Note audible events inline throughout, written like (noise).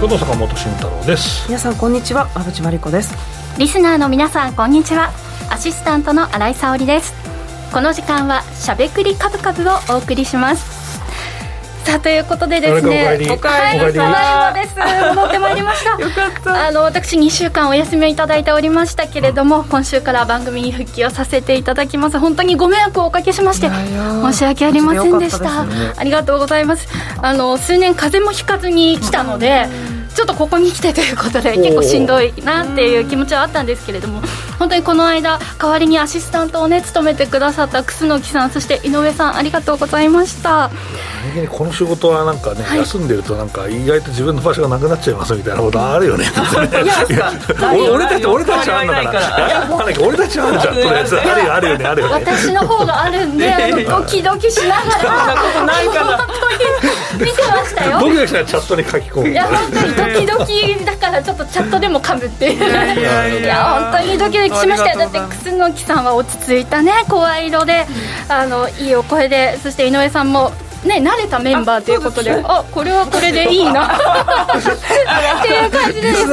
こと坂本慎太郎です皆さんこんにちは。馬淵真理子です。リスナーの皆さんこんにちは。アシスタントの新井沙織です。この時間はしゃべくりカブカブをお送りしますさあということでですね。おかえりおかえりただいまです。戻ってまいりました。(laughs) よかった。あの私2週間お休みをいただいておりましたけれども、今週から番組に復帰をさせていただきます。本当にご迷惑をおかけしましていやいや申し訳ありませんでした。ありがとうございます。あの数年風邪もひかずに来たので、ちょっとここに来てということで結構しんどいなっていう気持ちはあったんですけれども本当にこの間代わりにアシスタントをね務めてくださった楠木さんそして井上さんありがとうございました。この仕事はなんかね、はい。休んでるとなんか意外と自分の場所がなくなっちゃいますみたいなことあるよね、(laughs) 俺俺たち俺たちはあんだから。いや俺たちはあるじゃんとりあえずあるよあるよね。あるよね。私の方があるんで (laughs) あのドキドキしながらないかな本当に見てましたよ。ドキドキしたらチャットに書き込む。いや本当にドキドキだからちょっとチャットでも噛むって。いやいや。いや本当にドキドキしましたよ。だって楠木さんは落ち着いたね。声色であのいいお声でそして井上さんもね、慣れたメンバーということであこれはこれでいいな。(laughs) っていう感じでです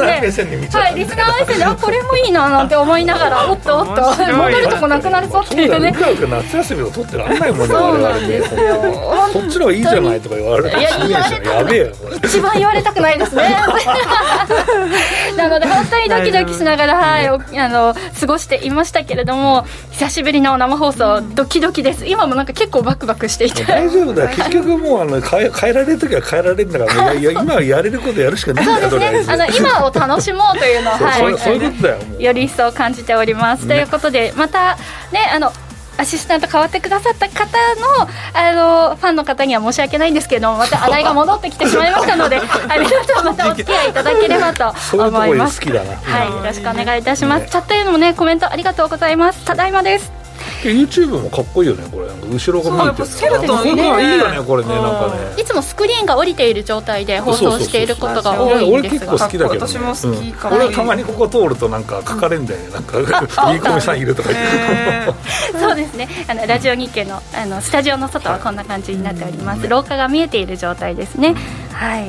ね。はいリスナー目線であこれもいいななんて思いながらおっとおっと戻るとこなくなるぞっていうね。夏休みを取ってらんないもんね。そうなんですよ。ねそっちの方がいいじゃないとか言われる。いやすげえじゃんやべえよ。一番言われたくないですね。(laughs) なので本当にドキドキしながら、はい、おあの過ごしていましたけれども久しぶりの生放送ドキドキです。今もなんか結構バクバクしていて。大丈夫だよ結局もうあの変え変えられる時は変えられるんだからもういやいや今はやれることやるしかないんだよそうですね。あの今を楽しもうというのを、そうそういうはことだよより一層感じております、ということでまたねあのアシスタント変わってくださった方のあのファンの方には申し訳ないんですけれどもまた新井が戻ってきてしまいましたので (laughs) ありがとうまたお付き合いいただければと思います。はい、よろしくお願いいたします。ね。チャットへのね、コメントありがとうございます。ただいまです。YouTube もかっこいいよねこれ。なんか後ろが見えてるそうやっぱセルトンいいねこれいいよねこれねなんかね。いつもスクリーンが降りている状態で放送していることが多俺いんですが。俺結構。好きだけど、ね、私も好きうんかわいい俺はたまにここ通るとなんか書かれんだよね、なんかいいコミさんいるとか言って、え。(laughs) そうですね。あのラジオ日経のあのスタジオの外はこんな感じになっております。廊下が見えている状態ですね。はい。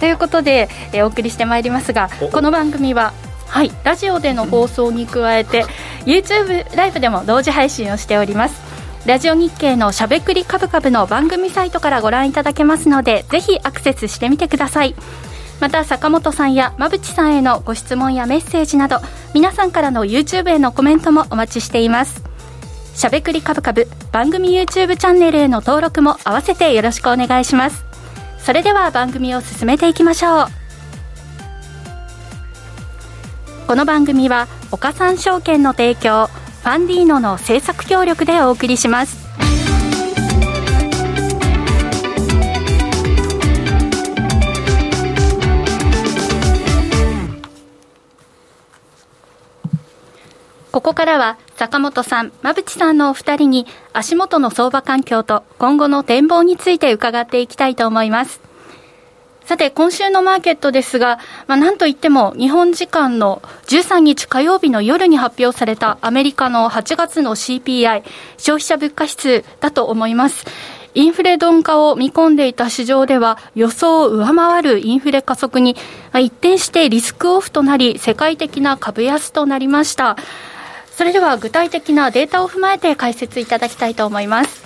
ということで、えーお送りしてまいりますがお、この番組は。はい、ラジオでの放送に加えて YouTube ライブでも同時配信をしております。ラジオ日経のしゃべくりカブカブの番組サイトからご覧いただけますのでぜひアクセスしてみてください。また坂本さんや馬淵さんへのご質問やメッセージなど皆さんからの YouTube へのコメントもお待ちしています。しゃべくりカブカブ番組 YouTube チャンネルへの登録も合わせてよろしくお願いします。それでは番組を進めていきましょう。この番組は岡三証券の提供ファンディーノの制作協力でお送りしますここからは坂本さん、馬淵さんのお二人に足元の相場環境と今後の展望について伺っていきたいと思います。さて、今週のマーケットですが、まあ、なんといっても日本時間の13日火曜日の夜に発表されたアメリカの8月の CPI、消費者物価指数だと思います。インフレ鈍化を見込んでいた市場では予想を上回るインフレ加速にまあ一転してリスクオフとなり世界的な株安となりました。それでは具体的なデータを踏まえて解説いただきたいと思います。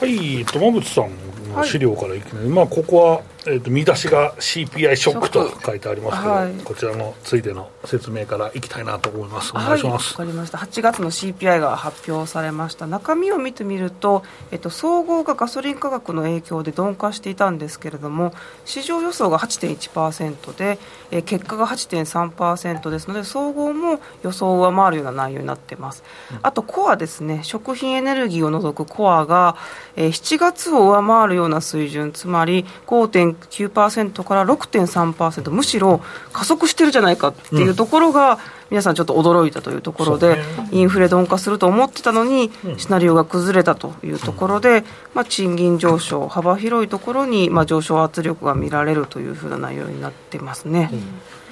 はい友渕さんの資料からいきなり、まあここは、えー、と見出しが CPI ショックと書いてありますけど、はい。こちらのついての説明からいきたいなと思います。おー願いします、わかりました。8月の CPI が発表されました。中身を見てみると、えっと、総合がガソリン価格の影響で鈍化していたんですけれども市場予想が8.1%で、えー結果が8.3%ですので総合も予想を上回るような内容になっています、あとコアですね。食品エネルギーを除くコアが、えー7月を上回るような水準。つまり5.9%から6.3%むしろ加速してるじゃないかっていうところが、皆さんちょっと驚いたというところで、インフレ鈍化すると思ってたのに、シナリオが崩れたというところで、まあ、賃金上昇、幅広いところに、まあ、上昇圧力が見られるというふうな内容になってますね。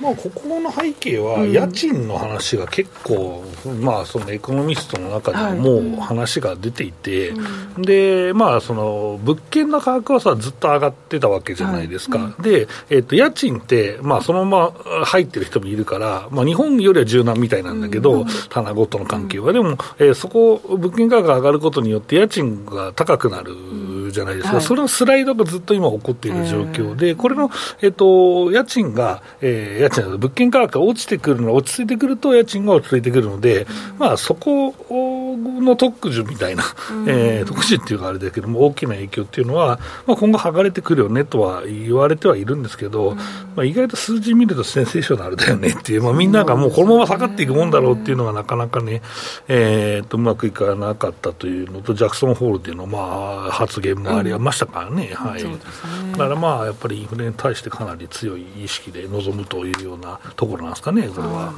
まあ、ここの背景は、家賃の話が結構、うん、まあ、そのエコノミストの中でももう話が出ていて、はい、でまあ、その物件の価格はさ、ずっと上がってたわけじゃないですか、はい、で、えーと、家賃って、まあ、そのまま入ってる人もいるから、まあ、日本よりは柔軟みたいなんだけど、うん、棚ごとの関係は、でも、えー、そこ、物件価格が上がることによって、家賃が高くなるじゃないですか、はい、そのスライドがずっと今起こっている状況で、これの、えーと、家賃が、えー家賃物件価格が落ちてくるの、落ち着いてくると家賃が落ち着いてくるので、うん、まあ、そこの特需みたいな、うん、えー、特需っていうかあれだけども、大きな影響っていうのは、まあ、今後、剥がれてくるよねとは言われてはいるんですけど、うん、まあ、意外と数字見るとセンセーショナルだよねっていう、まあ、みんながもうこのまま下がっていくもんだろうっていうのがなかなかね、えー、とうまくいかなかったというのと、ジャクソンホールっていうのまあ、発言もありましたからね、はい、だからまあ、やっぱりインフレに対してかなり強い意識で臨むというようなところなんですかね、これは。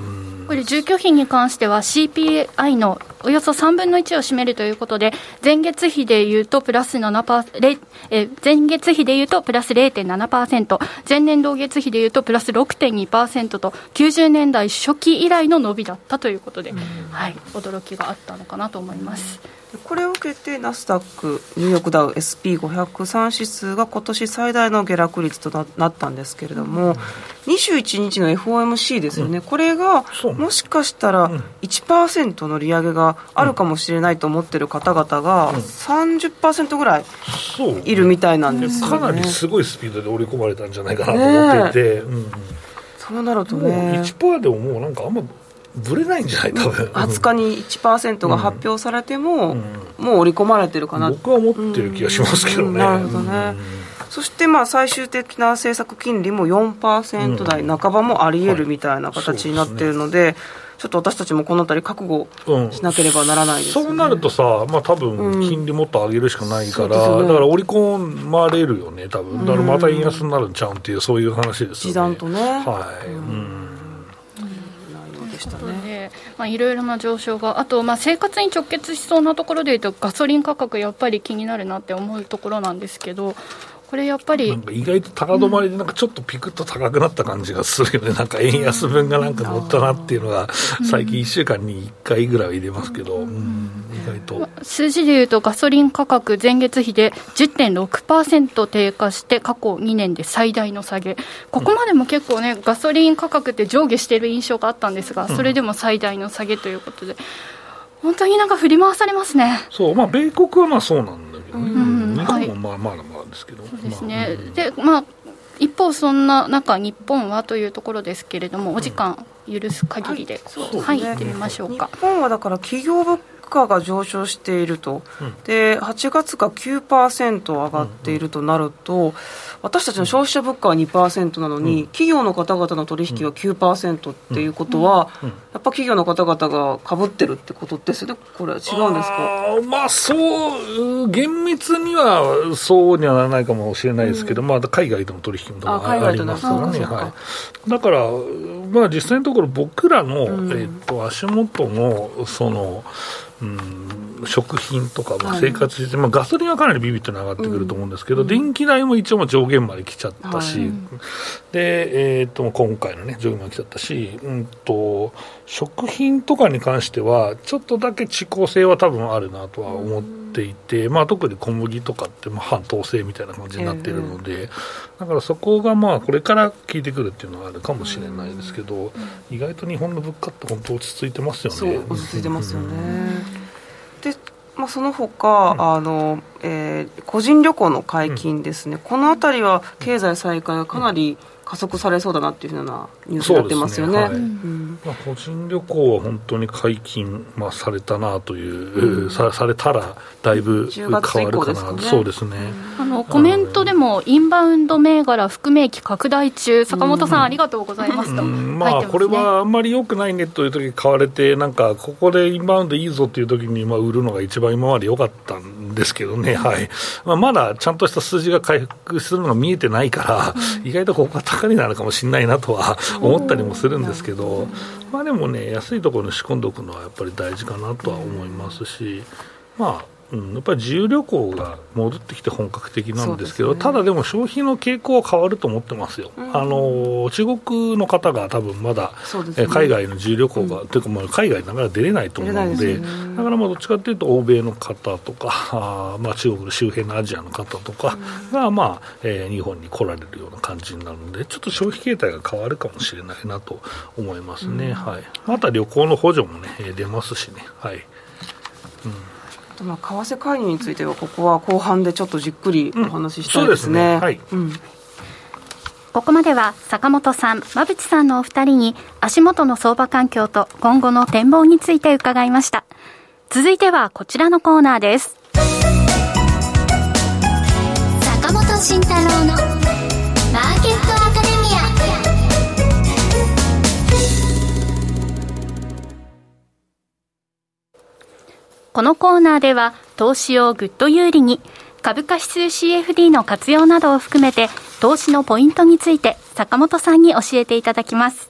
これ、住居費に関しては CPI のおよそ3分の1を占めるということで、前月比でいうとプラス7%、え前月比でいうとプラス0.7%、前年同月比でいうとプラス6.2%と、90年代初期以来の伸びだったということで、はい、驚きがあったのかなと思います。これを受けてナスダック、ニューヨークダウ、SP503 指数が今年最大の下落率となったんですけれども、21日の FOMC ですよね、うん、これがもしかしたら1%の利上げがあるかもしれないと思ってる方々が30%ぐらいいるみたいなんですよ、ね、かなりすごいスピードで織り込まれたんじゃないかなと思っていて、うん、そうなるとね。1%でももうなんかあんまぶれないんじゃない？多分。20日に1%が発表されても、うん、もう織り込まれてるかな。僕は思ってる気がしますけどね、うん、なるほどね、そしてまあ最終的な政策金利も4%台半ばもあり得るみたいな形になっているので、はいちょっと私たちもこのあたり覚悟しなければならないです、ね。うん、そうなるとさ、まあ多分金利もっと上げるしかないから、うんね、だから織り込まれるよね、多分。だからまた円安になるんちゃうんっていう、そういう話ですよね。時短とね。はい。うんでしたね。まあ、いろいろな上昇が、あと、まあ、生活に直結しそうなところでいうと、ガソリン価格、やっぱり気になるなって思うところなんですけど、これやっぱり意外と高止まりで、なんかちょっとピクッと高くなった感じがするよね、なんか円安分がなんか乗ったなっていうのが、最近1週間に1回ぐらいは入れますけど、うん、意外と数字でいうと、ガソリン価格、前月比で10.6%低下して、過去2年で最大の下げ、ここまでも結構ね、ガソリン価格って上下している印象があったんですが、それでも最大の下げということで。本当になんか振り回されますね。そう、まあ、米国はまあそうなんだけどね。うん、日本もまあまあまあですけど。そうですね。まあ、で、まあ、一方、そんな中、日本はというところですけれども、お時間許す限りで、うん、はい、はい、行ってみましょうか。日本はだから企業物価が上昇していると、うん、で8月が9%上がっているとなると、うんうん。私たちの消費者物価は2%なのに、うん、企業の方々の取引は9%っていうことは、うん。うん、やっぱ企業の方々がかぶってるってことですよね、これは違うんですか？まあ、そう、厳密にはそうにはならないかもしれないですけど、まあ、海外との取引もありますからね、はい、だから、まあ、実際のところ、僕らの、えー、と足元のその、うん、食品とか、生活して、はい、まあ、ガソリンはかなりビビって上がってくると思うんですけど、うん、電気代も一応上限まで来ちゃったし、はい、で、えーと、今回の、ね、上限まで来ちゃったし、うんと、食品とかに関しては、ちょっとだけ遅効性は多分あるなとは思っていて、うん、まあ、特に小麦とかって、まあ、半透性みたいな感じになっているので、えー、だからそこがまあこれから効いてくるっていうのはあるかもしれないですけど、意外と日本の物価って本当落ち着いてますよね。落ち着いてますよね、でまあ、その他、うん、あのえー、個人旅行の解禁ですね、うん、このあたりは経済再開がかなり、うん加速されそうだなっていうふうなニュースになってますよね、ねはい。うん、まあ、個人旅行は本当に解禁、まあ、されたなという、うん、さされたらだいぶ変わるかな、ね、そうですね、あのコメントでも、インバウンド銘柄含め益拡大中、坂本さん、ありがとうございますと、まあ、これはあんまり良くないねという時買われて、なんかここでインバウンドいいぞという時にまに売るのが一番今まで良かったんですけどね、はい。まあ、まだちゃんとした数字が回復するのが見えてないから、意外とここが高値なのかもしれないなとは思ったりもするんですけど、まあ、でもね、安いところに仕込んでおくのはやっぱり大事かなとは思いますし、まあ、うん、やっぱり自由旅行が戻ってきて本格的なんですけど、ね、ただでも消費の傾向は変わると思ってますよ、うん、あの中国の方が多分まだ、ね、海外の自由旅行が、うん、というかまあ海外ながら出れないと思うので、ね、だからまあどっちかというと、欧米の方とか、あまあ、中国の周辺のアジアの方とかが、まあえー、日本に来られるような感じになるので、ちょっと消費形態が変わるかもしれないなと思いますね、はい、また旅行の補助も、ね、出ますしね。はい。うんまあ、為替介入についてはここは後半でちょっとじっくりお話ししたいですね。うん、すねはい、うんここまでは坂本さん、馬淵さんのお二人に足元の相場環境と今後の展望について伺いました。続いてはこちらのコーナーです。坂本慎太郎のこのコーナーでは投資をぐっと有利に株価指数 CFD の活用などを含めて投資のポイントについて坂本さんに教えていただきます。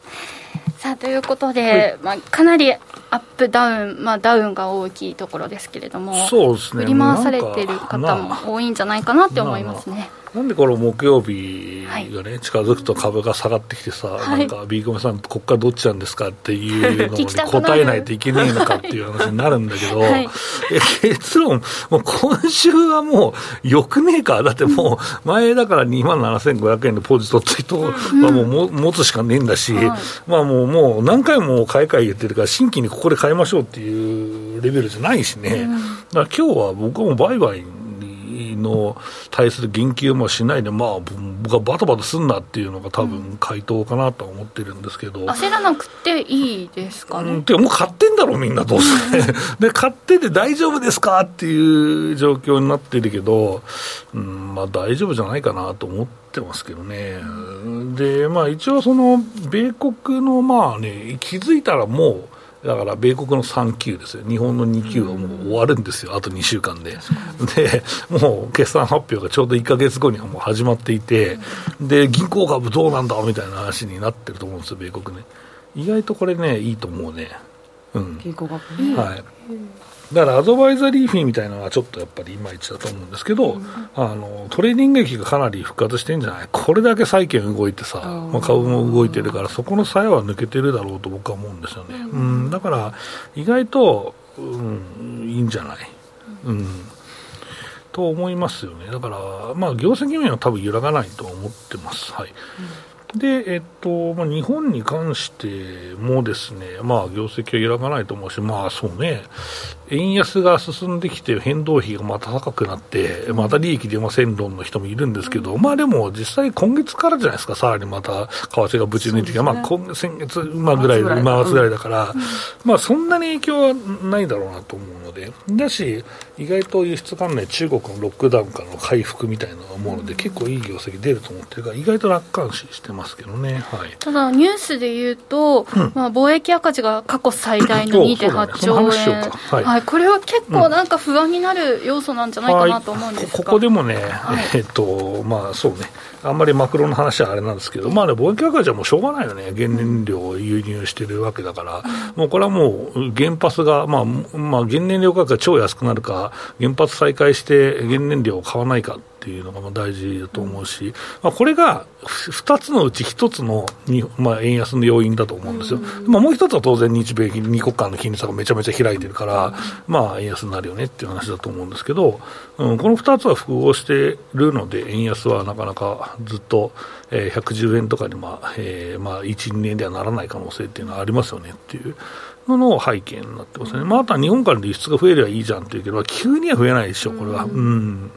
さあということで、まあ、かなりアップダウン、まあ、ダウンが大きいところですけれどもそうですね。振り回されてる方も多いんじゃないかなって思いますね。なんでこの木曜日がね、はい、近づくと株が下がってきてさ、はい、なんか、ビーコメさん、ここからどっちなんですかっていうのに (laughs) 答えないといけないのかっていう話になるんだけど、(laughs) はい、結論、もう今週はもう、よくねえか、だってもう、前だから2万7500円でポジトついと、まあ、もう持つしかねえんだし、まあもう、もう何回も買い替え言ってるから、新規にここで買いましょうっていうレベルじゃないしね、だから今日は僕はもう売買の対する言及もしないで、まあ、僕はバタバタすんなっていうのが多分回答かなと思ってるんですけど、うん、焦らなくていいですかね？うん、でもう買ってんだろ、みんなどうせ。(laughs) で、買ってて大丈夫ですかっていう状況になってるけど、うん、まあ大丈夫じゃないかなと思って。ますけどね、でまあ、一応、その米国のまあね、気づいたらもう、だから米国の3Q ですよ、日本の2Q はもう終わるんですよ、あと2週間で。で、もう決算発表がちょうど1か月後にはもう始まっていて、で、銀行株どうなんだみたいな話になってると思うんですよ、米国ね。意外とこれね、いいと思うね。うん。銀行株、はい。だからアドバイザリーフィーみたいなのはちょっとやっぱりいまいちだと思うんですけど、うん、あのトレーディング益がかなり復活してるんじゃない？これだけ債券動いてさ、まあ、株も動いてるから、そこの鞘は抜けてるだろうと僕は思うんですよね。うん、だから意外と、うん、いいんじゃない、うんと思いますよね。だから、まあ、業績面は多分揺らがないと思ってます。はい。うんで、えっとまあ、日本に関してもですね、まあ、業績は揺らがないと思うし、まあそうね、円安が進んできて、変動費がまた高くなって、また利益出ません論の人もいるんですけど、まあでも、実際、今月からじゃないですか、さらにまた為替がぶち抜いてきて、ね、まあ今先月、まあ、ぐらい、今月ぐらいだから、まあそんなに影響はないだろうなと思うので、だし、意外と輸出関連、中国のロックダウンからの回復みたいなもので、結構いい業績出ると思ってるから、意外と楽観視してますけどね、はい、ただ、ニュースで言うと、うん、まあ、貿易赤字が過去最大の2.8兆円、ねはい、はい、これは結構なんか不安になる要素なんじゃないかなと思うんですが、ここでもね、はい、えっと、まあそうね、あんまりマクロの話はあれなんですけど、まあね、貿易赤字はもうしょうがないよね、原燃料を輸入してるわけだから、もうこれはもう原発が、まあ、まあ、原燃料価格が超安くなるか、原発再開して原燃料を買わないか。っていうのが大事だと思うし、まあ、これが2つのうち1つのに、まあ、円安の要因だと思うんですよ、まあ、もう1つは当然、日米2国間の金利差がめちゃめちゃ開いてるから、まあ、円安になるよねっていう話だと思うんですけど、うん、この2つは複合してるので、円安はなかなかずっと、えー、110円とかに、まあえーまあ、1、2年ではならない可能性っていうのはありますよねっていう。のの背景になってますね、まあ、あとは日本からの輸出が増えればいいじゃんっていうけど、急には増えないでしょ、これは。うん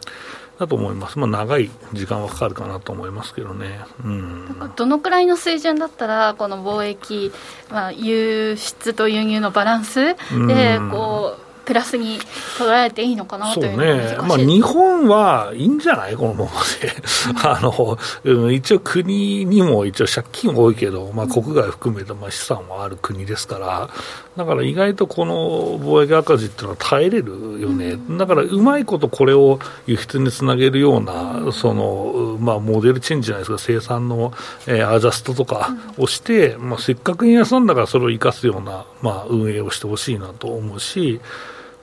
だと思います、まあ、長い時間はかかるかなと思いますけどね、うん、どのくらいの水準だったら、この貿易、まあ、輸出と輸入のバランスで、こう、プラスに捉えていいのかなというね、まあ、日本はいいんじゃない、このままで、(laughs) あの一応、国にも一応借金多いけど、まあ、国外含めてまあ資産はある国ですから、だから意外とこの貿易赤字っていうのは耐えれるよね、だからうまいことこれを輸出につなげるような、そのまあ、モデルチェンジじゃないですか、生産の、えー、アジャストとかをして、まあ、せっかく円安なんだから、それを生かすような、まあ、運営をしてほしいなと思うし、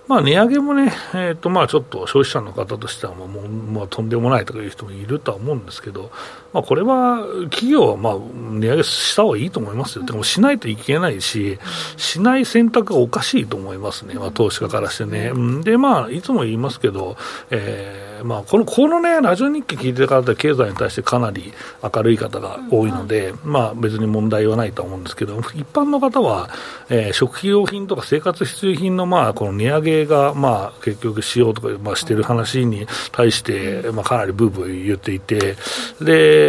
まあ、値上げもね、えーとまあ、ちょっと消費者の方としてはもう、もうとんでもないとかいう人もいるとは思うんですけど、まあ、これは企業はまあ値上げした方がいいと思いますよ、でもしないといけないし、しない選択がおかしいと思いますね、まあ、投資家からしてね。で、まあ、いつも言いますけど、えーまあ、このこのね、ラジオ日記聞いてる方経済に対してかなり明るい方が多いので、まあ、別に問題はないと思うんですけど、一般の方は、えー、食費用品とか生活必需品のまあこの値上げがまあ結局しようとか、まあ、してる話に対して、まあ、かなりブーブー言っていて、で、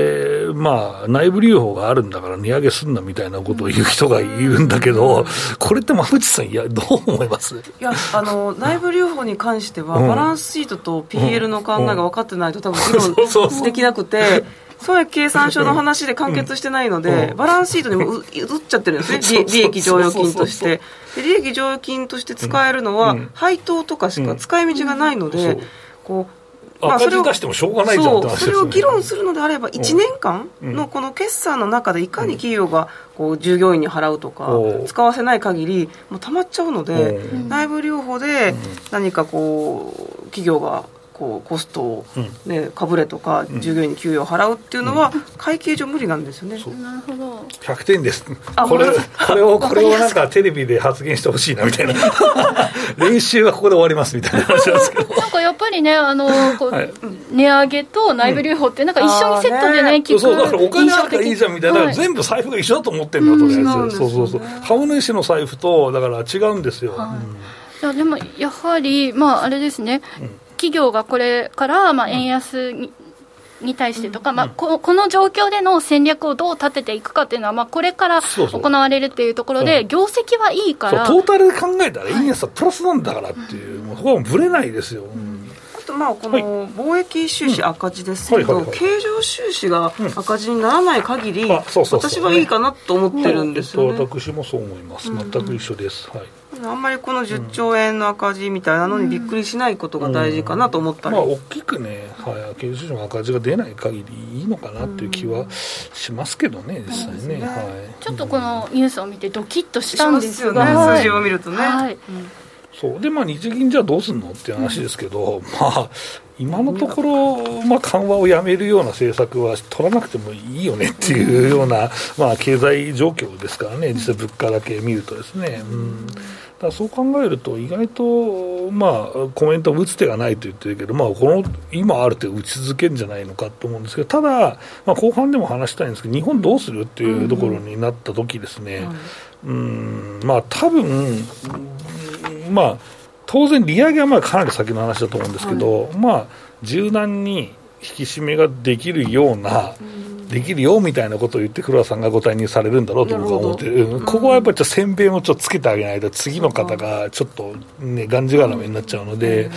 まあ、内部留保があるんだから値上げすんなみたいなことを言う人がいるんだけど、これって馬淵さん、いや、どう思います？いやあの内部留保に関しては、バランスシートと PL の考えが分かってないと、多分議論できなくて。そういう経産省の話で完結してないので、バランスシートにも移っちゃってるんですね、利益剰余金として。利益剰余金として使えるのは、配当とかしか使い道がないので、こうまあ、それを出してもしょうがないじゃんそれを議論するのであれば、1年間のこの決算の中でいかに企業がこう従業員に払うとか、使わせない限り、もうたまっちゃうので、内部留保で何かこう、企業がこうコストを、ね、かぶれとか従業員に給与を払うっていうのは、会計上無理なんですよね。なるほど。100点です。これこれをこれをなんかテレビで発言してほしいなみたいな。(laughs) 練習はここで終わりますみたいな。話なんですけどなんかやっぱりねあのこう、はい、値上げと内部留保ってなんか一緒にセットでね、うん、聞くそうだからお金あるからいいじゃんみたいな、はい、全部財布が一緒だと思ってるんだとりあえず、そうそうそう株主の財布とだから違うんですよ、はい。いやでもやはり、まあ、あれですね、うん企業がこれからまあ円安に,、に対してとか、まあ、ここの状況での戦略をどう立てていくかっていうのは、まあ、これから行われるっていうところで、業績はいいからトータルで考えたら、円安はプラスなんだからっていう、もうそこはぶれないですよ。とまあこの貿易収支赤字ですけど、経常収支が赤字にならない限り、私はいいかなと思ってるんですよね、私もそう思います、全く一緒です。はいあんまりこの10兆円の赤字みたいなのにびっくりしないことが大事かなと思ったり、まあ、大きくね、はい、経常収支の赤字が出ない限りいいのかなっていう気はしますけどね、実際ね、ね、はい、ちょっとこのニュースを見て、ドキッとしたんですよね、数字を見るとね。はい、うん。そう。でまあ、日銀じゃどうすんのっていう話ですけど、まあ、今のところ、まあ、緩和をやめるような政策は取らなくてもいいよねっていうような、まあ、経済状況ですからね、実際、物価だけ見るとですね。うんだそう考えると、意外と、まあ、コメントを打つ手がないと言ってるけど、まあ、この今ある手を打ち続けるんじゃないのかと思うんですけど、ただ、まあ、後半でも話したいんですけど、日本どうするっていうところになった時ですね、うん、まあ、多分まあ、当然、利上げはまあかなり先の話だと思うんですけど、はい、まあ、柔軟に引き締めができるような、できるよみたいなことを言って黒田さんがご退任されるんだろうと僕は思ってる、ここはやっぱりちょっと先兵もちょっとつけてあげないと次の方がちょっとねがん。じがらめになっちゃうので、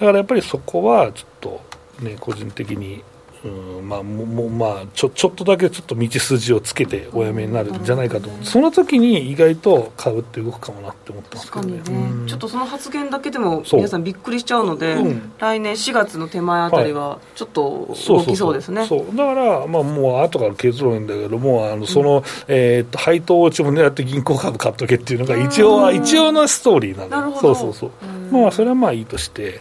だからやっぱりそこはちょっとね個人的にうんまあもまあ、ちょちょっとだけちょっと道筋をつけてお辞めになるんじゃないかと。思う、その時に意外と買うって動くかもなって思ってますけどね、ね。うん、ちょっとその発言だけでも皆さんびっくりしちゃうので、うん、来年4月の手前あたりはちょっと動きそうですね、そう。だから、まあ、もう後から結論だけどもあのその、うん、えー、と配当落ちも狙って銀行株買っとけっていうのが一応は一応のストーリーなんでそうそうそうまあそれはまあいいとして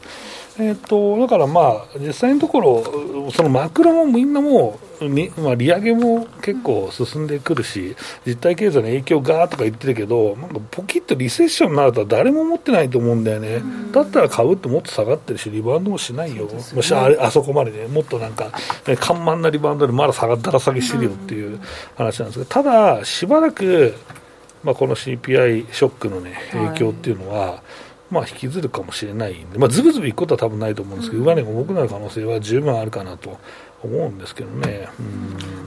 えーと、だからまあ、実際のところ、そのマクロもみんなもう、まあ、利上げも結構進んでくるし、実体経済の影響がーとか言ってるけど、なんかポキッとリセッションになるとは誰も思ってないと思うんだよね、だったら買うってもっと下がってるし、リバウンドもしないよ、ね、もしあれあそこまでね、もっとなんか、ね、緩慢なリバウンドでまだ下がったら下げしてるよっていう話なんですけど、ただ、しばらく、まあ、この CPI ショックの、ね、影響っていうのは、はいまあ、引きずるかもしれないんで、まあ、ずぶずぶいくことは多分ないと思うんですけど、上値が重くなる可能性は十分あるかなと思うんですけどね。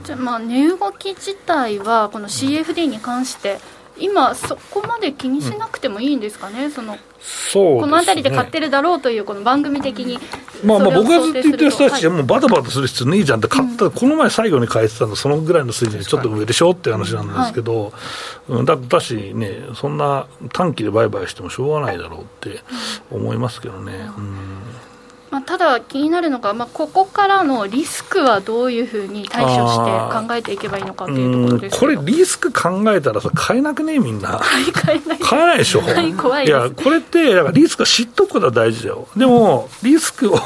じゃあ、まあ、値動き自体は、この CFD に関して今、そこまで気にしなくてもいいんですかね、うん、そのそう、ね、この辺りで買ってるだろうという、この番組的に、まあ、まあ僕がずっと言ってる人たちは、もうバタバタする必要ねえじゃんって、買った、うん、この前、最後に買えてたの、そのぐらいの水準でちょっと上でしょって話なんですけど、うん、だだしね、そんな短期で売買してもしょうがないだろうって思いますけどね。うんまあ、ただ気になるのが、まあ、ここからのリスクはどういうふうに対処して考えていけばいいのかっていうところですこれ、リスク考えたらさ、買えなくねみんな。(laughs) 買えない。買えないでしょ。はい、怖いいや、これって、リスクは知っとくことは大事だよ。でも、リスクを、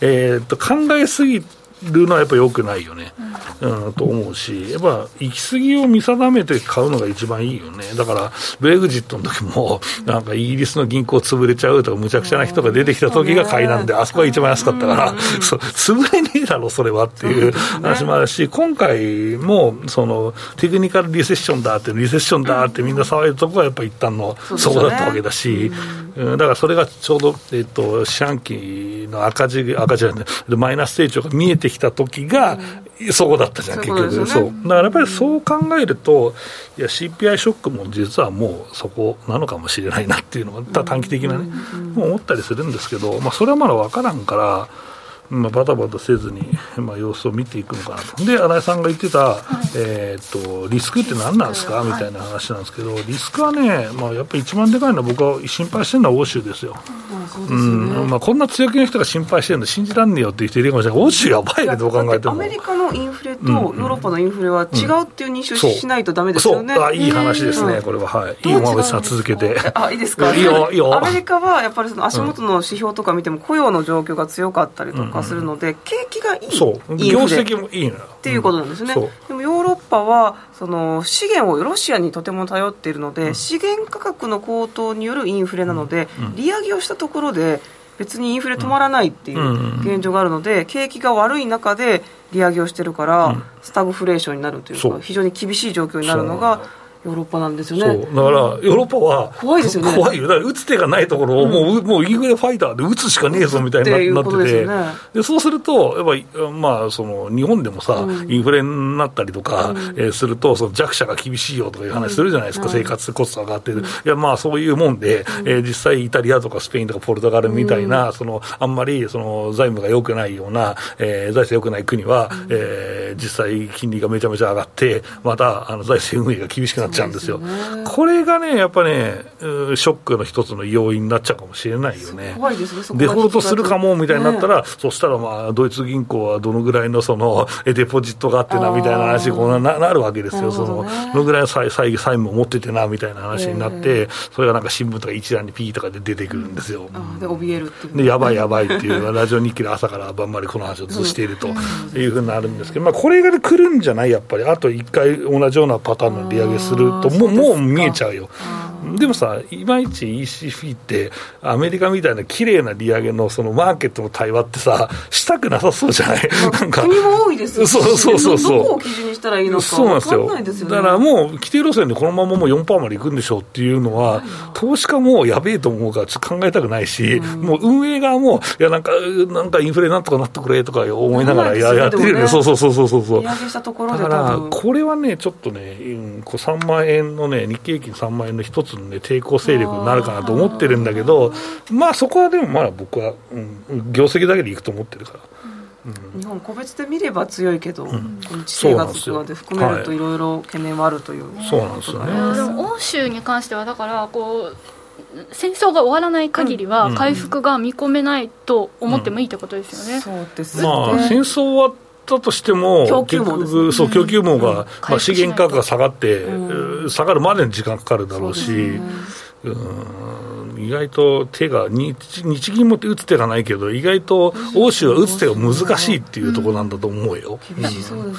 えー、っと考えすぎるのはやっぱよくないよね、うん、と思うし、やっぱ行き過ぎを見定めて買うのが一番いいよね、だからブレグジットの時も、なんかイギリスの銀行潰れちゃうとか、むちゃくちゃな人が出てきた時が買いなんで、あそこが一番安かったから、そう潰れねえだろ、それはっていう話もあるし、今回もそのテクニカルリセッションだって、リセッションだってみんな騒いだとこがやっぱ一旦のそこだったわけだし、うん、だからそれがちょうど、えっと、四半期の赤字、赤字じゃない、マイナス成長が見えてきた時が、そこだったじゃん、結局。そう。だからやっぱりそう考えると、いや、CPI ショックも実はもうそこなのかもしれないなっていうのが、短期的なね、思ったりするんですけど、まあ、それはまだ分からんから、まあ、バタバタせずに、まあ、様子を見ていくのかなと。で、新井さんが言ってた、はい、えっ、と、リスクって何なんですか、みたいな話なんですけど、リスクはね、まあ、やっぱり一番でかいのは僕は心配してるのは欧州ですよ。うん、まあ、こんな強気の人が心配してるの信じらんねえよっていう人いるかもしれない。欧州やばいね、どう考えても。アメリカのインフレとヨーロッパのインフレは違うっていう認識をしないとだめですよね。そうあいい話ですね、これは。はい。いいおさん続けて。あ、いいですか？いいよ、いいよ。アメリカはやっぱりその足元の指標とか見ても雇用の状況が強かったりとかするので、景気がいい。そう。業績もいいのよ。っていうことなんですね。でもヨーロッパはその資源をロシアにとても頼っているので、資源価格の高騰によるインフレなので、利上げをしたところで別にインフレ止まらないっていう現状があるので、景気が悪い中で利上げをしてるから、スタグフレーションになるというか、非常に厳しい状況になるのが。ヨーロッパなんですよね。だから、ヨーロッパは、怖いですよね。怖いよ。だから、打つ手がないところを、もう、もうインフレファイターで打つしかねえぞみたいになってて、でそうすると、やっぱり、まあ、その、日本でもさ、インフレになったりとか、えすると、その弱者が厳しいよとかいう話するじゃないですか、生活コスト上がってる。いや、まあ、そういうもんで、え実際、イタリアとかスペインとかポルトガルみたいな、その、あんまり、その、財務が良くないような、え財政良くない国は、え実際、金利がめちゃめちゃ上がって、また、あの、財政運営が厳しくなっちゃうんですよ。これがね、やっぱね、ショックの一つの要因になっちゃうかもしれないよね。怖いですね、デフォルトするかもみたいになったら、ね、そしたらまあ、ドイツ銀行はどのぐらいのその、(laughs) デポジットがあってな、みたいな話にななるわけですよ。その、どのぐらいの債債務を持っててな、みたいな話になって、それがなんか新聞とか一覧にピーとかで出てくるんですよ。で、怯えるっていう。で、やばいやばいっていう、(laughs) ラジオ日記で朝から晩までこの話をずしているというふうになるんですけど、まあ、これが来るんじゃないやっぱり。あと一回同じようなパターンの利上げすると、もう、もう見えちゃうよ。でもさ、いまいち ECB って、アメリカみたいな綺麗な利上げのそのマーケットの対話ってさ、したくなさそうじゃない、なんか。国も多いですよ、そうそうそうそう。どこを基準にしたらいいのかそうなんですよ。すよね、だからもう、規定路線でこのままもう4%までいくんでしょうっていうのは、投資家もやべえと思うから、ちょっと考えたくないし、うん、もう運営側も、いや、なんか、なんかインフレなんとかなってくれとか思いながらや,、やってるよね、そうそうそうそうそう。利上げしたところでだから、これはね、ちょっとね、うん、こう3万円のね、日経平均3万円の一つのね、抵抗勢力になるかなと思ってるんだけど、まあそこはでもまあ僕は、うん、業績だけでいくと思ってるから。うん、日本、個別で見れば強いけど、うん、地政学とかで含めるといろいろ懸念はあるという、はい、そうなんですよね。欧州に関してはだからこう戦争が終わらない限りは回復が見込めないと思ってもいいってことですよね、そうですね、まあ、戦争終わったとしても、供給網、ね、そう供給網が、まあ、資源価格が下がって、下がるまでに時間かかるだろうし。意外と手が日、日銀も打つ手がないけど、意外と欧州は打つ手が難しいっていうところなんだと思うよ。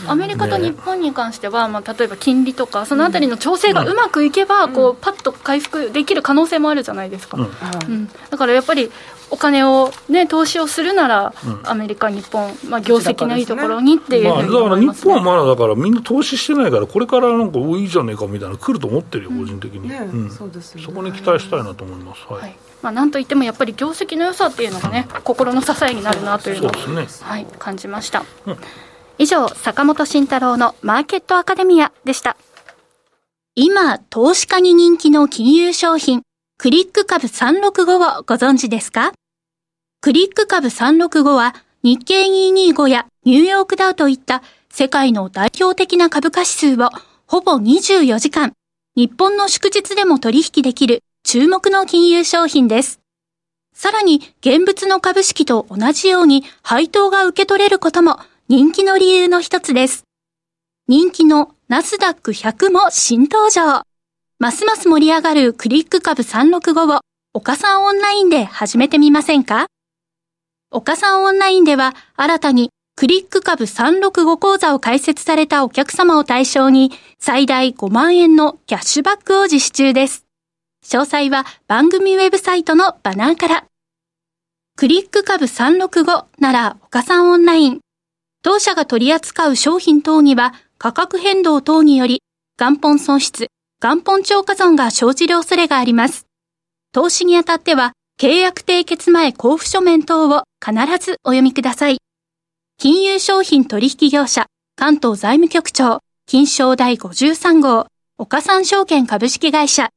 アメリカと日本に関しては、まあ、例えば金利とか、そのあたりの調整がうまくいけば、こうパッと回復できる可能性もあるじゃないですか。うん、だからやっぱりお金を、ね、投資をするなら、うん、アメリカ、日本、まあ、業績のいいところにっていう、ねまあ、だから日本はまだだからみんな投資してないからこれからなんかいいじゃねえかみたいな来ると思ってるよ、個人的に、ねうん、そこに期待したいなと思います、はい、はい、まあ、なんといってもやっぱり業績の良さっていうのがね心の支えになるなというのを、ね、はい、感じました、以上坂本慎太郎のマーケットアカデミアでした。今、投資家に人気の金融商品、クリック株365をご存知ですか？クリック株365は日経225やニューヨークダウといった世界の代表的な株価指数をほぼ24時間、日本の祝日でも取引できる注目の金融商品です。さらに現物の株式と同じように配当が受け取れることも人気の理由の一つです。人気のナスダック100も新登場。ますます盛り上がるクリック株365を岡さんオンラインで始めてみませんか？岡さんオンラインでは新たにクリック株365講座を開設されたお客様を対象に最大5万円のキャッシュバックを実施中です。詳細は番組ウェブサイトのバナーから。クリック株365なら岡さんオンライン。当社が取り扱う商品等には価格変動等により元本損失、元本超過損が生じる恐れがあります。投資にあたっては契約締結前交付書面等を必ずお読みください。金融商品取引業者関東財務局長金賞第53号岡三証券株式会社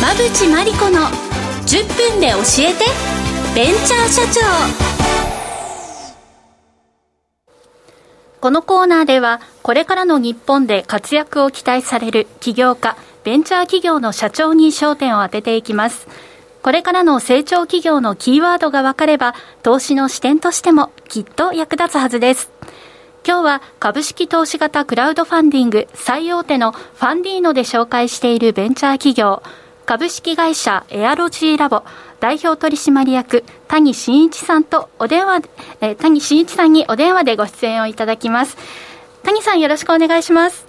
馬淵真理子の10分で教えてベンチャー社長このコーナーではこれからの日本で活躍を期待される起業家ベンチャー企業の社長に焦点を当てていきます。これからの成長企業のキーワードが分かれば投資の視点としてもきっと役立つはずです。今日は株式投資型クラウドファンディング最大手のファンディーノで紹介しているベンチャー企業株式会社エアロジーラボ代表取締役谷真一さんとお電話、えー、谷真一さんにお電話でご出演をいただきます。谷さんよろしくお願いします。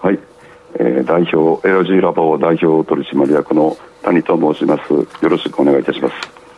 はい、えー、代表エアロジーラボ代表取締役の谷と申します。よろしくお願いいたします。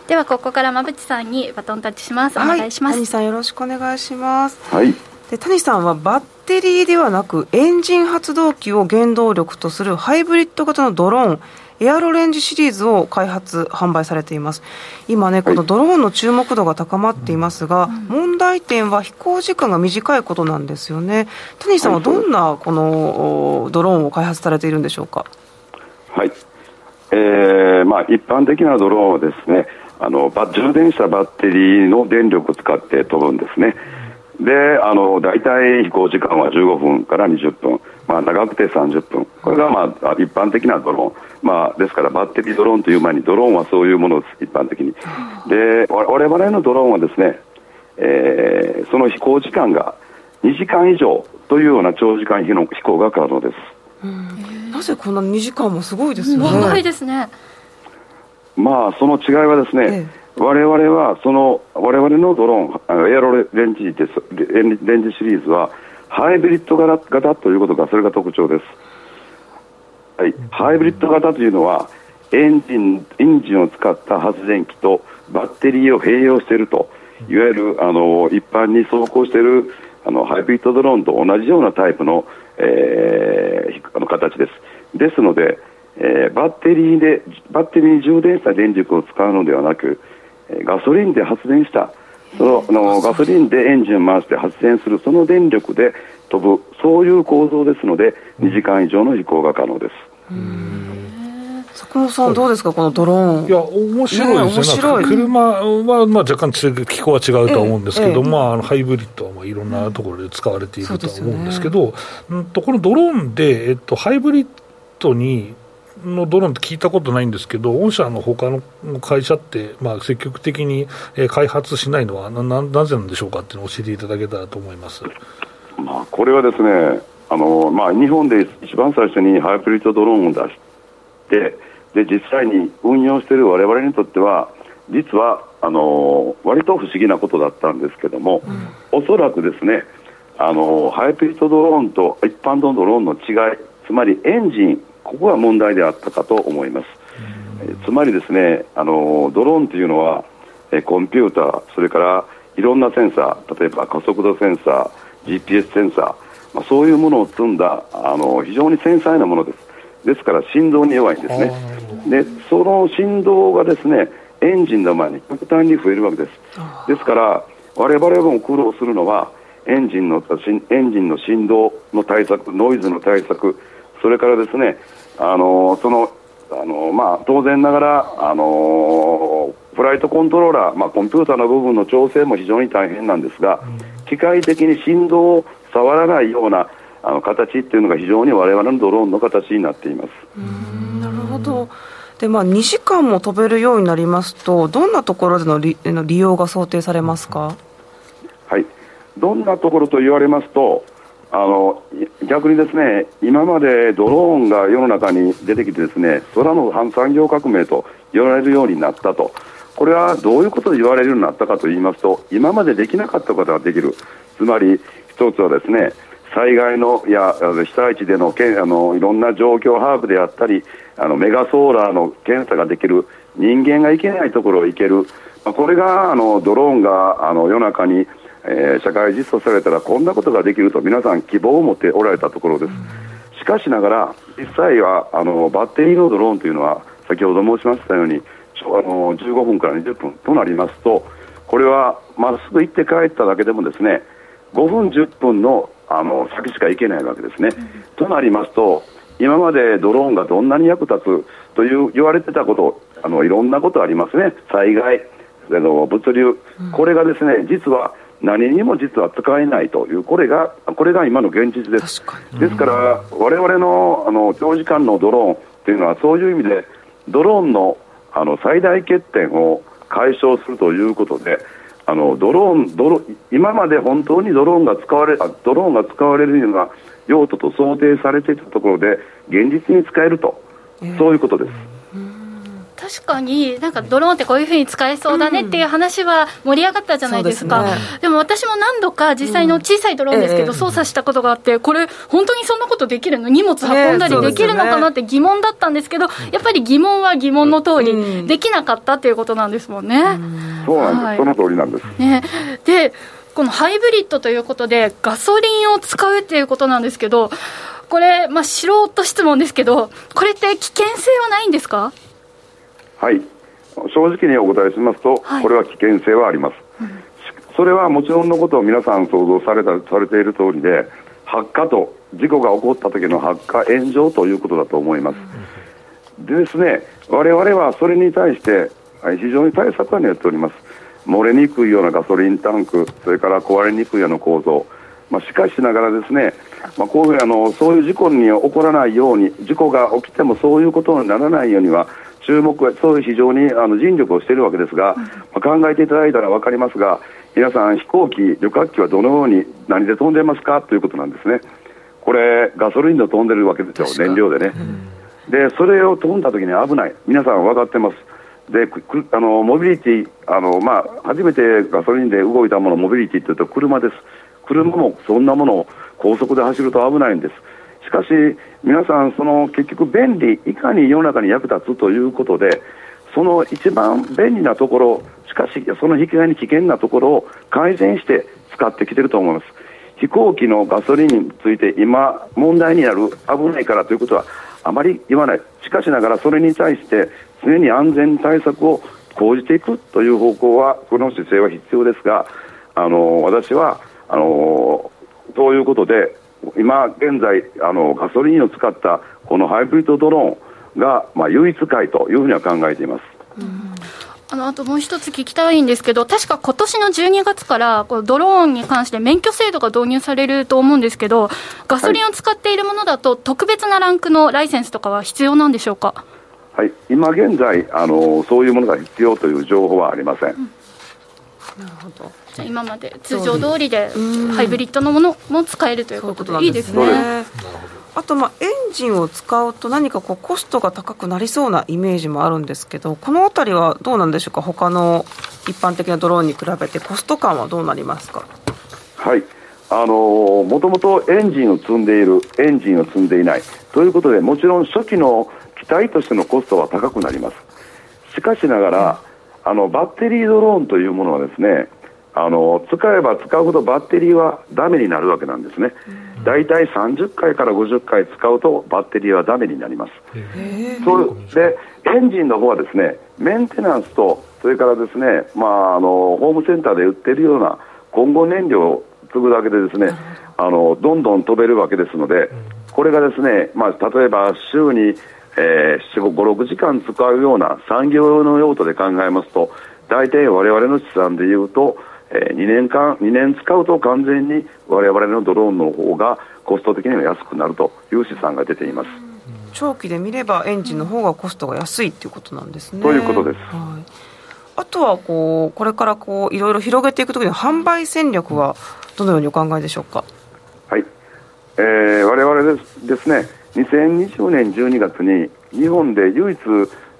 ではここから馬淵さんにバトンタッチします。お願いします、谷さんよろしくお願いします。はい。で谷さんはバッテリーではなくエンジン発動機を原動力とするハイブリッド型のドローンエアロレンジシリーズを開発、販売されています。今ね、このドローンの注目度が高まっていますが、はい、問題点は飛行時間が短いことなんですよね。谷さんはどんなこのドローンを開発されているんでしょうか？はい。えー、まあ一般的なドローンはですね、あの充電したバッテリーの電力を使って飛ぶんですね。で、あの大体飛行時間は15分から20分。まあ、長くて30分、これが、まあ、一般的なドローン、まあ、ですからバッテリードローンという前に、ドローンはそういうものです、一般的に。で、我々のドローンはですね、えー、その飛行時間が2時間以上というような長時間飛の飛行が可能です。なぜこんな2時間もすごいですね。長いですね。まあ、その違いはですね、ええ、我々は、その、我々のドローン、エアロレンジです、レンジシリーズは、ハイブリッド型ということが、それが特徴です。はい、ハイブリッド型というのは、エンジンエンジンを使った発電機とバッテリーを併用していると、いわゆるあの一般に走行しているあのハイブリッドドローンと同じようなタイプの,、えー、あの形です。ですので、えー、バッテリーでバッテリーに充電した電力を使うのではなく、ガソリンで発電した。そのあのガソリン。でエンジンを回して発電するその電力で飛ぶそういう構造ですので2時間以上の飛行が可能です。坂本さん、どうですか、このドローン。いや、面白いですね、ね車は、まあ、若干気候は違うとは思うんですけど、ええ、まあ、あのハイブリッドはまあいろんなところで使われているとは思うんですけど、うんとこのドローンで、えっと、ハイブリッドにのドローンって聞いたことないんですけど、御社の他の会社って、まあ、積極的に開発しないのはなな、なぜなんでしょうかっていうのを教えていただけたらと思います、まあ、これはですね、あのまあ、日本で一番最初にハイブリッドドローンを出して、で実際に運用している我々にとっては、実はあの割と不思議なことだったんですけども、うん、おそらくですねあのハイブリッドドローンと一般のドローンの違い、つまりエンジンここが問題であったかと思います。えつまりですねあのドローンというのはえコンピューターそれからいろんなセンサー例えば加速度センサー GPS センサー、まあ、そういうものを積んだあの非常に繊細なものです。ですから振動に弱いんですね。でその振動がですねエンジンの前に極端に増えるわけです。ですから我々も苦労するのはエンジンのエンジンの振動の対策、ノイズの対策、それからですね、あのそのあのまあ、当然ながら、あのフライトコントローラー、まあ、コンピューターの部分の調整も非常に大変なんですが、機械的に振動を触らないようなあの形っていうのが非常に我々のドローンの形になっています。なるほど。で、まあ、2時間も飛べるようになりますと、どんなところでの利の利用が想定されますか？はい、どんなところと言われますと、あの逆にですね今までドローンが世の中に出てきてですね空の反産業革命と言われるようになったと。これはどういうことで言われるようになったかと言いますと今までできなかったことができる。つまり一つはですね災害のや被災地でのけあのいろんな状況把握であったりあのメガソーラーの検査ができる。人間が行けないところを行ける、まあ、これがあのドローンがあの夜中にえー、社会実装されたらこんなことができると皆さん希望を持っておられたところです、しかしながら実際はあのバッテリーのドローンというのは先ほど申しましたようにあの15分から20分となりますとこれはまっすぐ行って帰っただけでもですね5分、10分のあの先しか行けないわけですね。となりますと今までドローンがどんなに役立つという言われてたことあのいろんなことありますね。災害あの物流、これがですね実は何にも実は使えないという、これがこれが今の現実です。ですから、われわれのあの長時間のドローンというのは、そういう意味で、ドローンのあの最大欠点を解消するということで、あのドローンドロ今まで本当にドローンが使われドローンが使われるような用途と想定されていたところで、現実に使えると、そういうことです。確かに、なんかドローンってこういうふうに使えそうだねっていう話は盛り上がったじゃないですか、うん。でね、でも私も何度か実際の小さいドローンですけど、操作したことがあって、これ、本当にそんなことできるの、荷物運んだりできるのかなって疑問だったんですけど、やっぱり疑問は疑問の通り、できなかったっていうことなんですもんね。そうなんです、はい、その通りなんです。ね、でこのハイブリッドということで、ガソリンを使うっていうことなんですけど、これ、まあ、素人質問ですけど、これって危険性はないんですか？はい。正直にお答えしますと、はい、これは危険性はあります、うん、それはもちろんのことを皆さん想像されたされている通りで発火と事故が起こった時の発火炎上ということだと思います、うん、でですね我々はそれに対して非常に対策は練っております。漏れにくいようなガソリンタンクそれから壊れにくいような構造。まあ、しかしながらですね、まあ、こういうあのそういう事故に起こらないように事故が起きてもそういうことにならないようには注目は、そういう非常にあの尽力をしているわけですが、まあ、考えていただいたら分かりますが、皆さん、飛行機、旅客機はどのように、何で飛んでますかということなんですね。これ、ガソリンで飛んでるわけですよ、燃料でね。で、それを飛んだ時に危ない。皆さん分かってます。で、あの、モビリティ、あの、まあ、初めてガソリンで動いたもの、モビリティっていうと車です。車もそんなものを高速で走ると危ないんです。しかし、皆さん、その結局、便利、いかに世の中に役立つということで、その一番便利なところ、しかし、その引き換えに危険なところを改善して使ってきてると思います。飛行機のガソリンについて今、問題になる、危ないからということはあまり言わない、しかしながらそれに対して常に安全対策を講じていくという方向は、この姿勢は必要ですが、あの私はあのそういうことで、今現在あのガソリンを使ったこのハイブリッドドローンが、まあ、唯一解というふうには考えています。あのあともう一つ聞きたいんですけど、確か今年の12月からこのドローンに関して免許制度が導入されると思うんですけど、ガソリンを使っているものだと、特別なランクのライセンスとかは必要なんでしょうか？はい、今現在あの、そういうものが必要という情報はありません。うんなるほどじゃ今まで通常通りでハイブリッドのものも使えるということで。いいですね。あと、まあ、エンジンを使うと何かこうコストが高くなりそうなイメージもあるんですけどこの辺りはどうなんでしょうか？他の一般的なドローンに比べてコスト感はどうなりますか？はい。あのもともとエンジンを積んでいるエンジンを積んでいない。ということでもちろん初期の機体としてのコストは高くなります。しかしながら、あのバッテリードローンというものはですねあの使えば使うほどバッテリーはダメになるわけなんですね、大体30回から50回使うとバッテリーはダメになります、そうでエンジンの方はですねメンテナンスとそれからですね、まあ、あのホームセンターで売っているような今後燃料を継ぐだけでですね、あのどんどん飛べるわけですので、これがですね、まあ、例えば週に、えー、5、6時間使うような産業の用途で考えますと、大体我々の試算でいうと、えー、2年間、2年使うと完全に我々のドローンの方がコスト的には安くなるという試算が出ています。長期で見ればエンジンの方がコストが安いということなんですね。ということです。はい、あとはこうこれからこういろいろ広げていくときの販売戦略はどのようにお考えでしょうか？はい、えー、我々ですですね、2020年12月に日本で唯一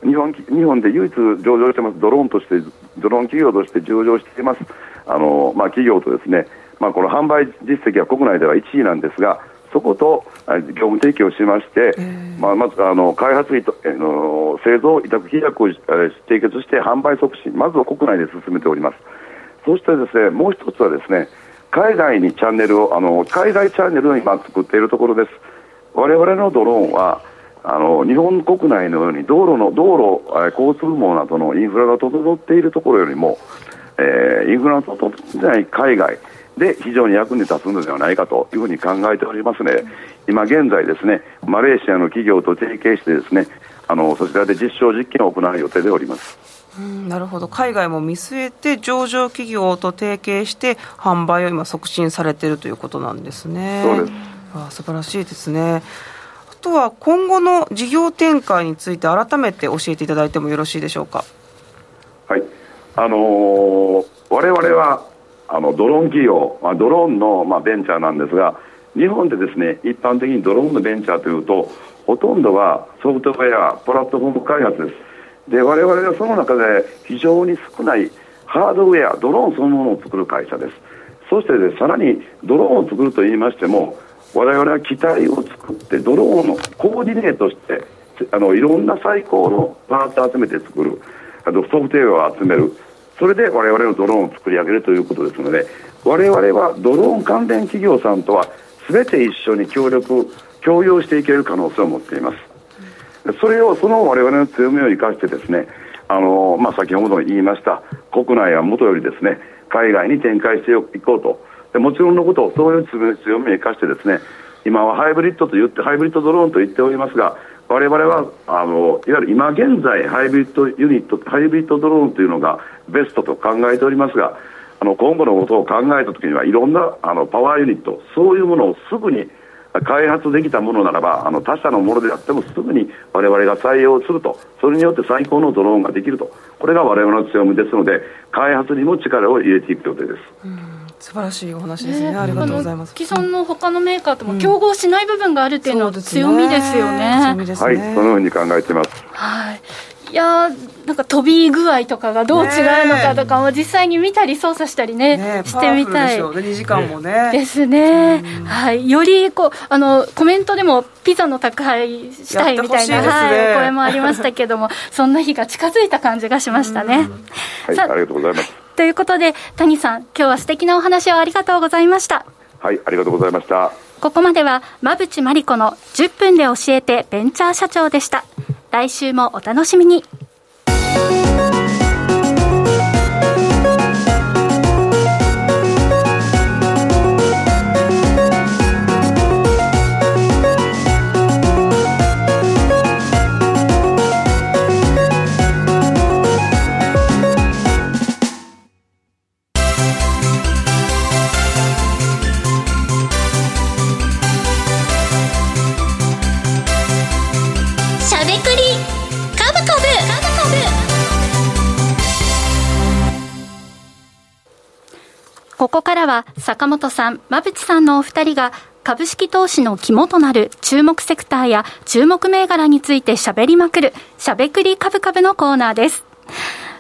日本日本で唯一上場してますドローンとしてドローン企業として上場していますあの、まあ、企業とですね、まあ、この販売実績は国内では1位なんですがそこと業務提供しまして、まあ、まずあの開発委の製造委託契約を締結して販売促進、まずは国内で進めております。そしてですねもう一つはですね海外にチャンネルをあの海外チャンネルを今作っているところです。我々のドローンはあの日本国内のように道路の道路交通網などのインフラが整っているところよりも、えー、インフラの整っていない海外で非常に役に立つのではないかというふうに考えておりますので、今現在ですね、マレーシアの企業と提携してですね、あのそちらで実証実験を行う予定でおります。うんなるほど海外も見据えて上場企業と提携して販売を今促進されているということなんですね。そうですあ素晴らしいですね。とは今後の事業展開について改めて教えていただいてもよろしいでしょうか？はい、あのー、我々はあのドローン企業、まあ、ドローンの、まあ、ベンチャーなんですが日本でですね一般的にドローンのベンチャーというとほとんどはソフトウェアプラットフォーム開発です。で我々はその中で非常に少ないハードウェアドローンそのものを作る会社です。そして、ね、さらにドローンを作るといいましても我々は機体を作ってドローンのコーディネートしてあのいろんな最高のパーツを集めて作る。あとソフトウェアを集める。それで我々のドローンを作り上げるということですので我々はドローン関連企業さんとは全て一緒に協力共有していける可能性を持っています。それをその我々の強みを生かしてですねあの、まあ、先ほども言いました国内はもとよりですね海外に展開していこうと。もちろんのことそういう強みを生かしてですね今はハイブリッドと言ってハイブリッドドローンと言っておりますが我々はあのいわゆる今現在ハイブリッドユニットハイブリッドドローンというのがベストと考えておりますがあの今後のことを考えたときにはいろんなあのパワーユニットそういうものをすぐに開発できたものならばあの他社のものであってもすぐに我々が採用するとそれによって最高のドローンができるとこれが我々の強みですので開発にも力を入れていく予定です。素晴らしいお話ですね、ね、ありがとうございます。既存の他のメーカーとも競合しない部分があるっていうのは強みですよね。うん、ね。はいそのように考えています。はい。いやなんか飛び具合とかがどう違うのかとかも実際に見たり操作したりね、ねしてみたい。で2時間もね。ですね。はい。よりこう、あの、コメントでもピザの宅配したいみたいな、ね、はい、お声もありましたけども、そんな日が近づいた感じがしましたね。はい、ありがとうございます。ということで、谷さん、今日は素敵なお話をありがとうございました。はい、ありがとうございました。ここまでは、馬淵真理子の10分で教えてベンチャー社長でした。来週もお楽しみに。ここからは坂本さん、馬淵さんのお二人が株式投資の肝となる注目セクターや注目銘柄について喋りまくる、しゃべくり株株のコーナーです。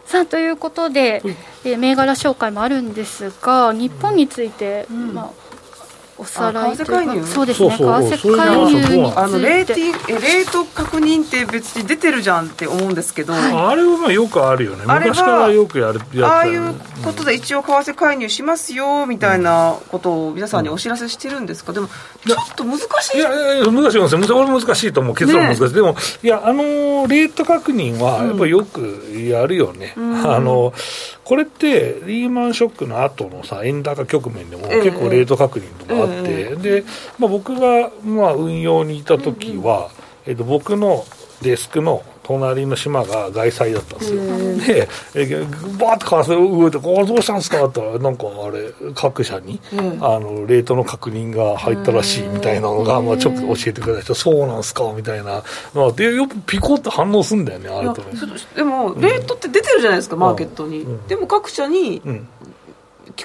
さあということで、え銘柄紹介もあるんですが日本について、うん、まあ、おさらい為替介入？そうですね為そうそう替介入について。あのレーティンえレート確認って別に出てるじゃんって思うんですけど、あれはまあよくあるよね。昔からよくやるやああいうことで一応為替介入しますよみたいなことを皆さんにお知らせしてるんですか、でもちょっと難しい。いやいやいや難しいんです。よ、俺難しいと思う、結論難しい、ねでも、いや、あのーレート確認はやっぱりよくやるよね、あのこれって、リーマンショックの後のさ、円高局面でもええ結構レート確認とかあって、えでまあ、僕がまあ運用にいた時は、えっと、僕のデスクの隣の島が外債だったんですよ。で、えバーッと為替動いて、これどうしたんですか？って言ったら、なんかあれ、各社に、ええあの、レートの確認が入ったらしいみたいなのが、まあちょっと教えてくれた人、そうなんすか？みたいな。まあ、で、よくピコって反応すんだよね、あれと。でもレートって出てるじゃないですか、マーケットに、うん。でも各社に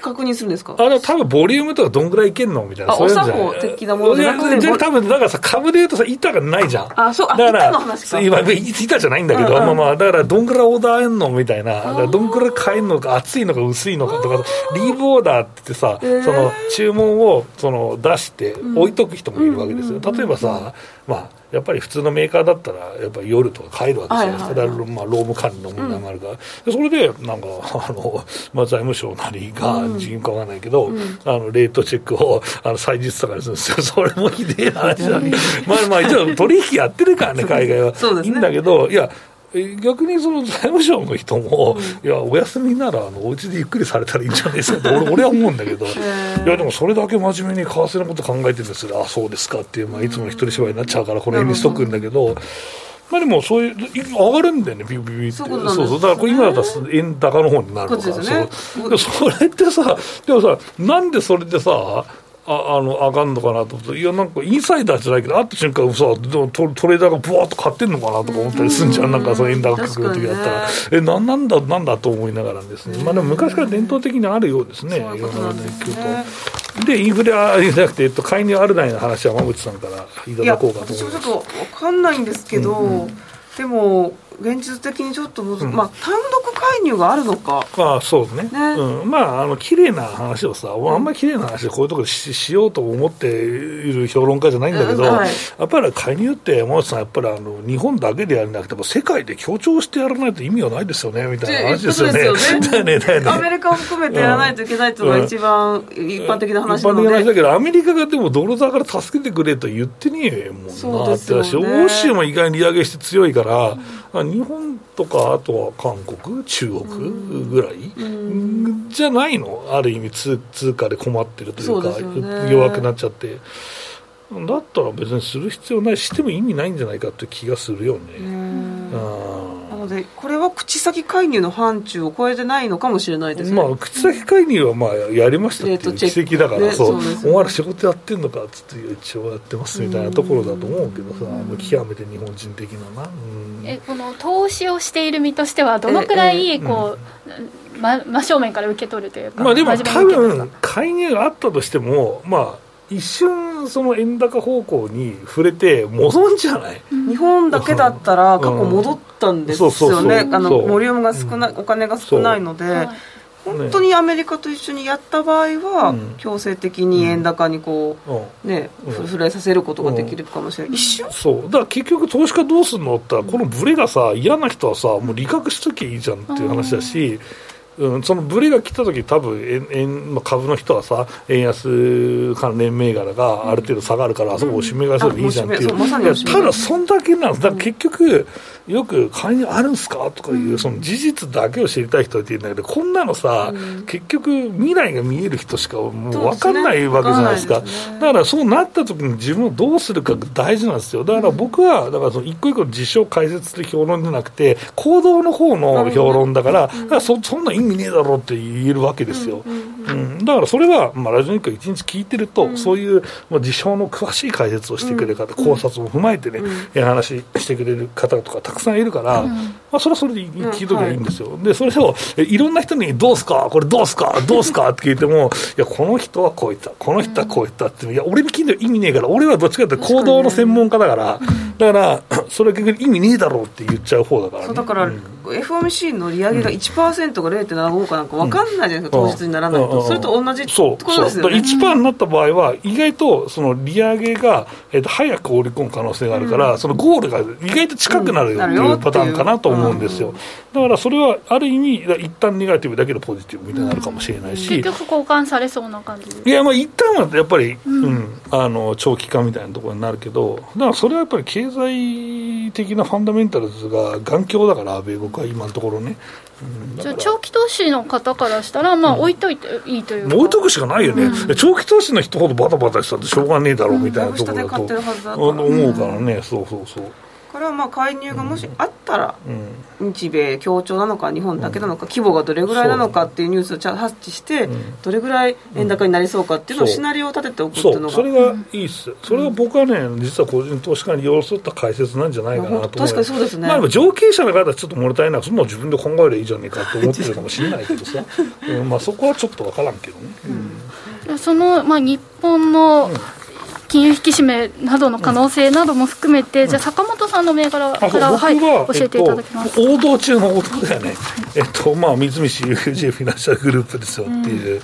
うん。確認するんですか？あれ多分ボリュームとかどんぐらいいけんのみたいな。あそういうお作法的なものじゃなくて？多分、だからさ、株で言うとさ、板がないじゃん。あそうあだから、板の話か今、板じゃないんだけど、うんうんまあまあ、だから、どんぐらいオーダーえんのみたいな。どんぐらい買えんのか、厚いのか薄いのかとか、リーブオーダーって言ってさ、ーその、注文を、その、出して置いとく人もいるわけですよ。例えばさ、まあ、やっぱり普通のメーカーだったら、やっぱり夜とか帰るわけじゃないですか。はいはいはいだから、まあ、労務管理の問題もあるから。でそれで、なんか、あの、まあ、財務省なりが、人かわかんないけど、あの、レートチェックを、あの、祭日とかにするんですよ。(laughs) それもひでえ話だね。まあまあ、一応取引やってるからね、海外は。ねいいんだけど、いや、え逆にその財務省の人も、いや、お休みなら、あの、お家でゆっくりされたらいいんじゃないですかって、俺俺は思うんだけど、いや、でもそれだけ真面目に為替のこと考えてるんですよ。あ、そうですかっていう、まあ、いつもの一人芝居になっちゃうから、この辺にしとくんだけど、まあでもそういう、い上がるんだよね、ビュビュビュって。そうそうそう。だからこれ今だったら円高の方になるのかこっちですよねそうでそれってさ、でもさ、なんでそれでさ、ああの上がんのかなと思って、いや、なんかインサイダーじゃないけど、会った瞬間さ、でもトトレーダーがブワーッと買ってんのかなとか思ったりするんじゃん、なんかその円高価格の時だったら、確え、なんなんだ、なんだと思いながらですね、まあでも昔から伝統的にあるようですね、そういうことなんですね。いろんな影響と。で、インフレはじゃなくて、えっと、介入あるないの話は、馬口さんからいただこうかと私思います。もちょっと分かんないんですけど、でも現実的にちょっとむず、まあ単独介入があるのか。まあそうね、ね。うん、まあ、あの綺麗な話をさ、あん。まり綺麗な話でこういうところでししようと思っている評論家じゃないんだけど、うんはい。やっぱり介入って、山内さん、やっぱりあの日本だけでやるんじゃなくて、もう世界で強調してやらないと意味はないですよねみたいな話ですよ (laughs) ね。アメリカを含めてやらないといけないというのが一番一般的な話なの一般的な話だで、けど、アメリカがでもドル高から助けてくれと言ってねえもんそうなってね。話、欧州も意外に利上げして強いから、日本とか、あとは韓国、中国ぐらい、じゃないの、ある意味通、通貨で困ってるというか、弱くなっちゃって。だったら別にする必要ないし、しても意味ないんじゃないかって気がするよね。のでこれは口先介入の範疇を超えてないのかもしれないですね、まあ、口先介入はまあやりましたっていう奇跡だから、ねそう。そうお前ら仕事やってんのかっつって、一応やってますみたいなところだと思うけどさ、もう極めて日本人的なな。うん。えこの投資をしている身としてはどのくらいこう、ま真正面から受け取るというかまあでも真多分、介入があったとしても、まあ、一瞬、その円高方向に触れて、戻んじゃない、日本だけだったら過去戻ったんですよね、ボリュームが少ない、お金が少ないので、はい本当にアメリカと一緒にやった場合は、うん。強制的に円高にこうん。う、ね、うん。ふ触れさせることができるかもしれない、一瞬？そう。だから結局、投資家どうするのって言ったら、このブレがさ、嫌な人はさ、もう利確しときゃいいじゃんっていう話だし、うん、そのブレが来た時多分円円まあ株の人はさ、円安関連銘柄がある程度下がるから、あそこおしめ買いすればいいじゃんっていう、うおしめそうまいただ、そんだけなんです、だ。から結局、よく介入あるんすか？とかいう、その事実だけを知りたい人って言うんだけど、こんなのさ、結局、未来が見える人しかもう分かんないわけじゃないですか。そうですね。だからそうなった時に自分をどうするかが大事なんですよ。だから僕は、だからその一個一個の事象解説的評論じゃなくて、行動の方の評論だから、だからそそんな意味ねえだろうって言えるわけですよ。うんだからそれは、まあ、ラジオ日経一日聞いてると、そういう、まあ、事象の詳しい解説をしてくれる方、考察を踏まえてね、話してくれる方とかたくさん。いるから、まあ、それはそれで聞いときゃいいんですよ、うんはい、でそれをいろんな人に、どうすか、これどうすか、どうすか？って聞いても、いや、この人はこう言った、この人はこう言った。って、いや、俺に聞いて意味ねえから、俺はどっちかって行動の専門家だから、だから、(clears throat) それ逆に意味ねえだろうって言っちゃう方だから、ね、だから、うん。FOMC の利上げが1%が0.75かなんか分かんないじゃないですか、当日にならないと、それと同じってことですよね。1%になった場合は、意外とその利上げが、えー、と早く織り込む可能性があるから、そのゴールが意外と近くなるよっていうパターンかなと思うんですよ。だからそれはある意味、一旦ネガティブだけどポジティブみたいになるかもしれないし、結局、交換されそうな感じいや、まあ一旦はやっぱり、うん。あの長期化みたいなところになるけど、だからそれはやっぱり経済的なファンダメンタルズが眼鏡だから、米国は今のところね。じゃ長期投資の方からしたら、まあ、置いといていいというか、置いとくしかないよね、うん、長期投資の人ほどバタバタしたってしょうがねえだろうみたいなところだと思うからね、そうそうそう。これはまあ介入がもしあったら、日米協調なのか、日本だけなのか、規模がどれぐらいなのかっていうニュースを発知して、どれぐらい円高になりそうかっていうのをシナリオを立てておくっていうのが。それがいいっす、それは僕はね、実は個人投資家に寄り添った解説なんじゃないかなと思確かにそうですね、まあ、上級者の方はちょっと物足りない、そんな自分で考えればいいじゃねえかと思ってるかもしれないけどさ、(laughs) うん。まあ、そこはちょっと分からんけどね。うん、その、まあ、日本の、金融引き締めなどの可能性なども含めて、うん、じゃあ、坂本さんの銘柄から、はい、教えていただきます、(laughs) えっと、王道中の王道だよね、えっとまあ、三菱 UFJ フィナンシャルグループですよっていう、うん、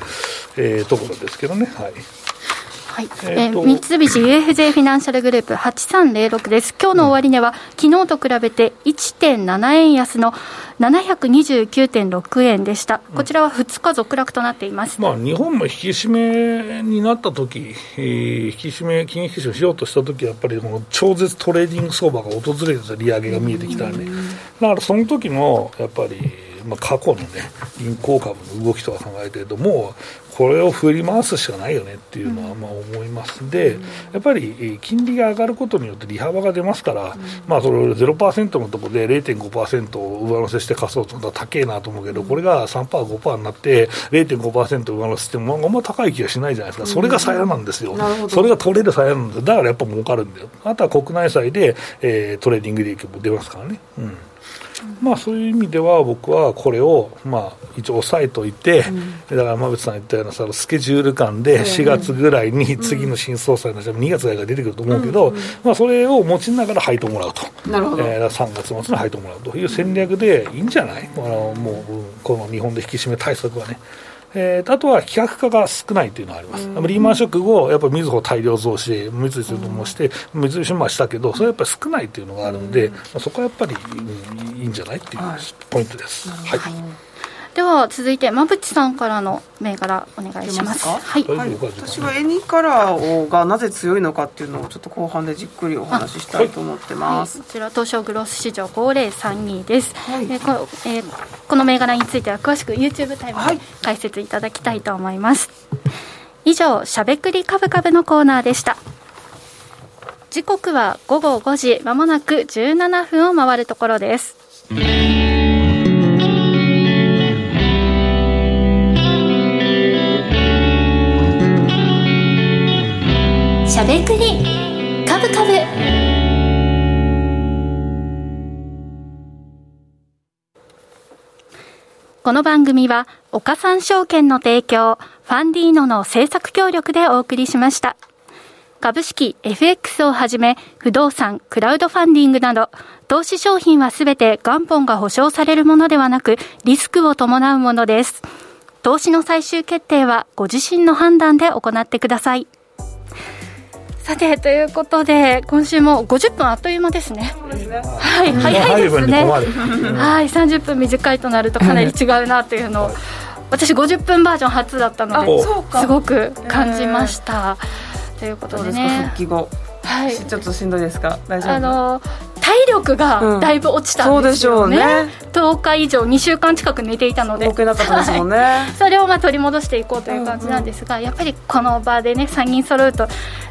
えー、ところですけどね。はいはい、えー、三菱 UFJ フィナンシャルグループ8306です。今日の終値は、昨日と比べて1.7円安の729.6円でした。こちらは2日続落となっています。まあ、日本も引き締めになった時、えー、引き締め、金融引き締めしようとした時やっぱりこの超絶トレーディング相場が訪れてた利上げが見えてきたね。だからその時の、やっぱり、まあ、過去のね、銀行株の動きとか考えてると、もうこれを振り回すしかないよねっていうのはまあ思います。で、やっぱり金利が上がることによって利幅が出ますから、まあ、それ0%のところで0.5%を上乗せして貸そうと思ったら高えなと思うけど、これが3%、5%になって0.5%上乗せしても、あんま高い気がしないじゃないですか、それが鞘なんですよ、それが取れる鞘なんです。だからやっぱ儲かるんだよ、あとは国内債で、えー、トレーディング利益も出ますからね。うんまあ、そういう意味では僕はこれを、まあ、一応押さえといて、うん、だから馬渕さん言ったようなさスケジュール感で4月ぐらいに次の新総裁の人も2月ぐらいから出てくると思うけど、まあ、それを持ちながら配当もらうと。なるほど、えー、3月末に配当もらうという戦略でいいんじゃない？あのもうこの日本で引き締め対策はね。えー、あとは規格化が少ないというのがあります、うん、リーマンショック後、やっぱりみずほ大量増資、三菱ともして、三菱もしたけど、それはやっぱり少ないというのがあるので、うん、まあ、そこはやっぱり、うん、いいんじゃないっていうポイントです。はい、はいでは続いて馬淵さんからの銘柄お願いします。はい、はい、私はエニカラーがなぜ強いのかっていうのをちょっと後半でじっくりお話ししたいと思ってます、はい、こちら東証グロス市場5032です、はい、えこえー、この銘柄については詳しく YouTube タイムで解説いただきたいと思います、以上しゃべくりカブカブのコーナーでした。時刻は午後5時まもなく17分を回るところですしゃべくり。カブカブ。この番組は岡三証券の提供ファンディーノの制作協力でお送りしました。株式 FX をはじめ不動産クラウドファンディングなど投資商品はすべて元本が保証されるものではなくリスクを伴うものです。投資の最終決定はご自身の判断で行ってください。さてということで今週も50分あっという間ですね。はい、早いですね。はい、30分短いとなるとかなり違うなというのを、私50分バージョン初だったのですごく感じました。ということでね。復帰後。はい、ちょっとしんどいですか？大丈夫？あの体力がだいぶ落ちたんですよね,、うん、そうでしょうね。10日以上2週間近く寝ていたので。動けなかったですもんね、はい、それをまあ取り戻していこうという感じなんですが、うんうん、やっぱりこの場でね3人揃うと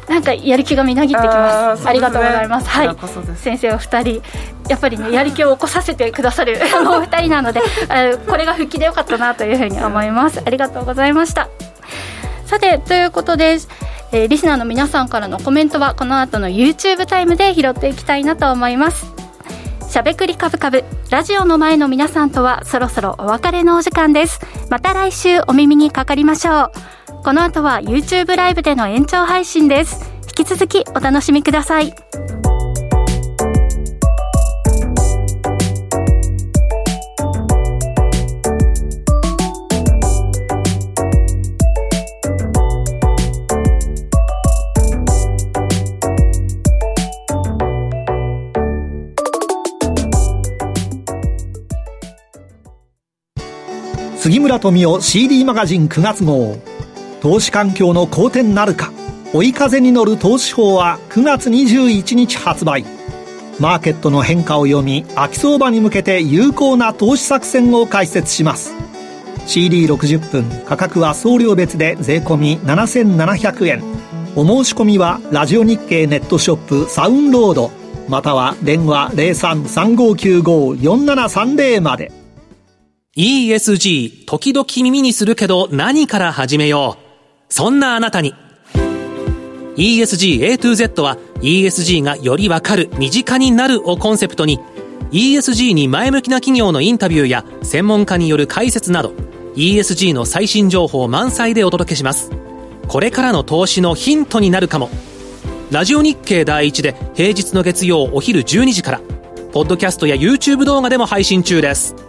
なんかやる気がみなぎってきます。あ、ね、りがとうございます。はい。先生は2人やっぱりねやる気を起こさせてくださる (laughs) お二人なのでこれが復帰でよかったなというふうに思います。ありがとうございましたさてということでえー、リスナーの皆さんからのコメントはこの後の YouTube タイムで拾っていきたいなと思います。ししゃべくりカブカブ。ラジオの前の皆さんとはそろそろお別れのお時間です。また来週お耳にかかりましょう。この後は YouTube ライブでの延長配信です。引き続きお楽しみください。杉村富夫 CD マガジン9月号。投資環境の好転なるか。追い風に乗る投資法は9月21日発売。マーケットの変化を読み秋相場に向けて有効な投資作戦を解説します。CD60 分価格は送料別で税込7700円。お申し込みはラジオ日経ネットショップサウンロード。または電話0335954730まで。ESG、時々耳にするけど何から始めよう。そんなあなたに。ESG A to Z は ESG がよりわかる、身近になるをコンセプトに ESG に前向きな企業のインタビューや専門家による解説など ESG の最新情報満載でお届けします。これからの投資のヒントになるかも。ラジオ日経第一で平日の月曜お昼12時から、ポッドキャストや YouTube 動画でも配信中です。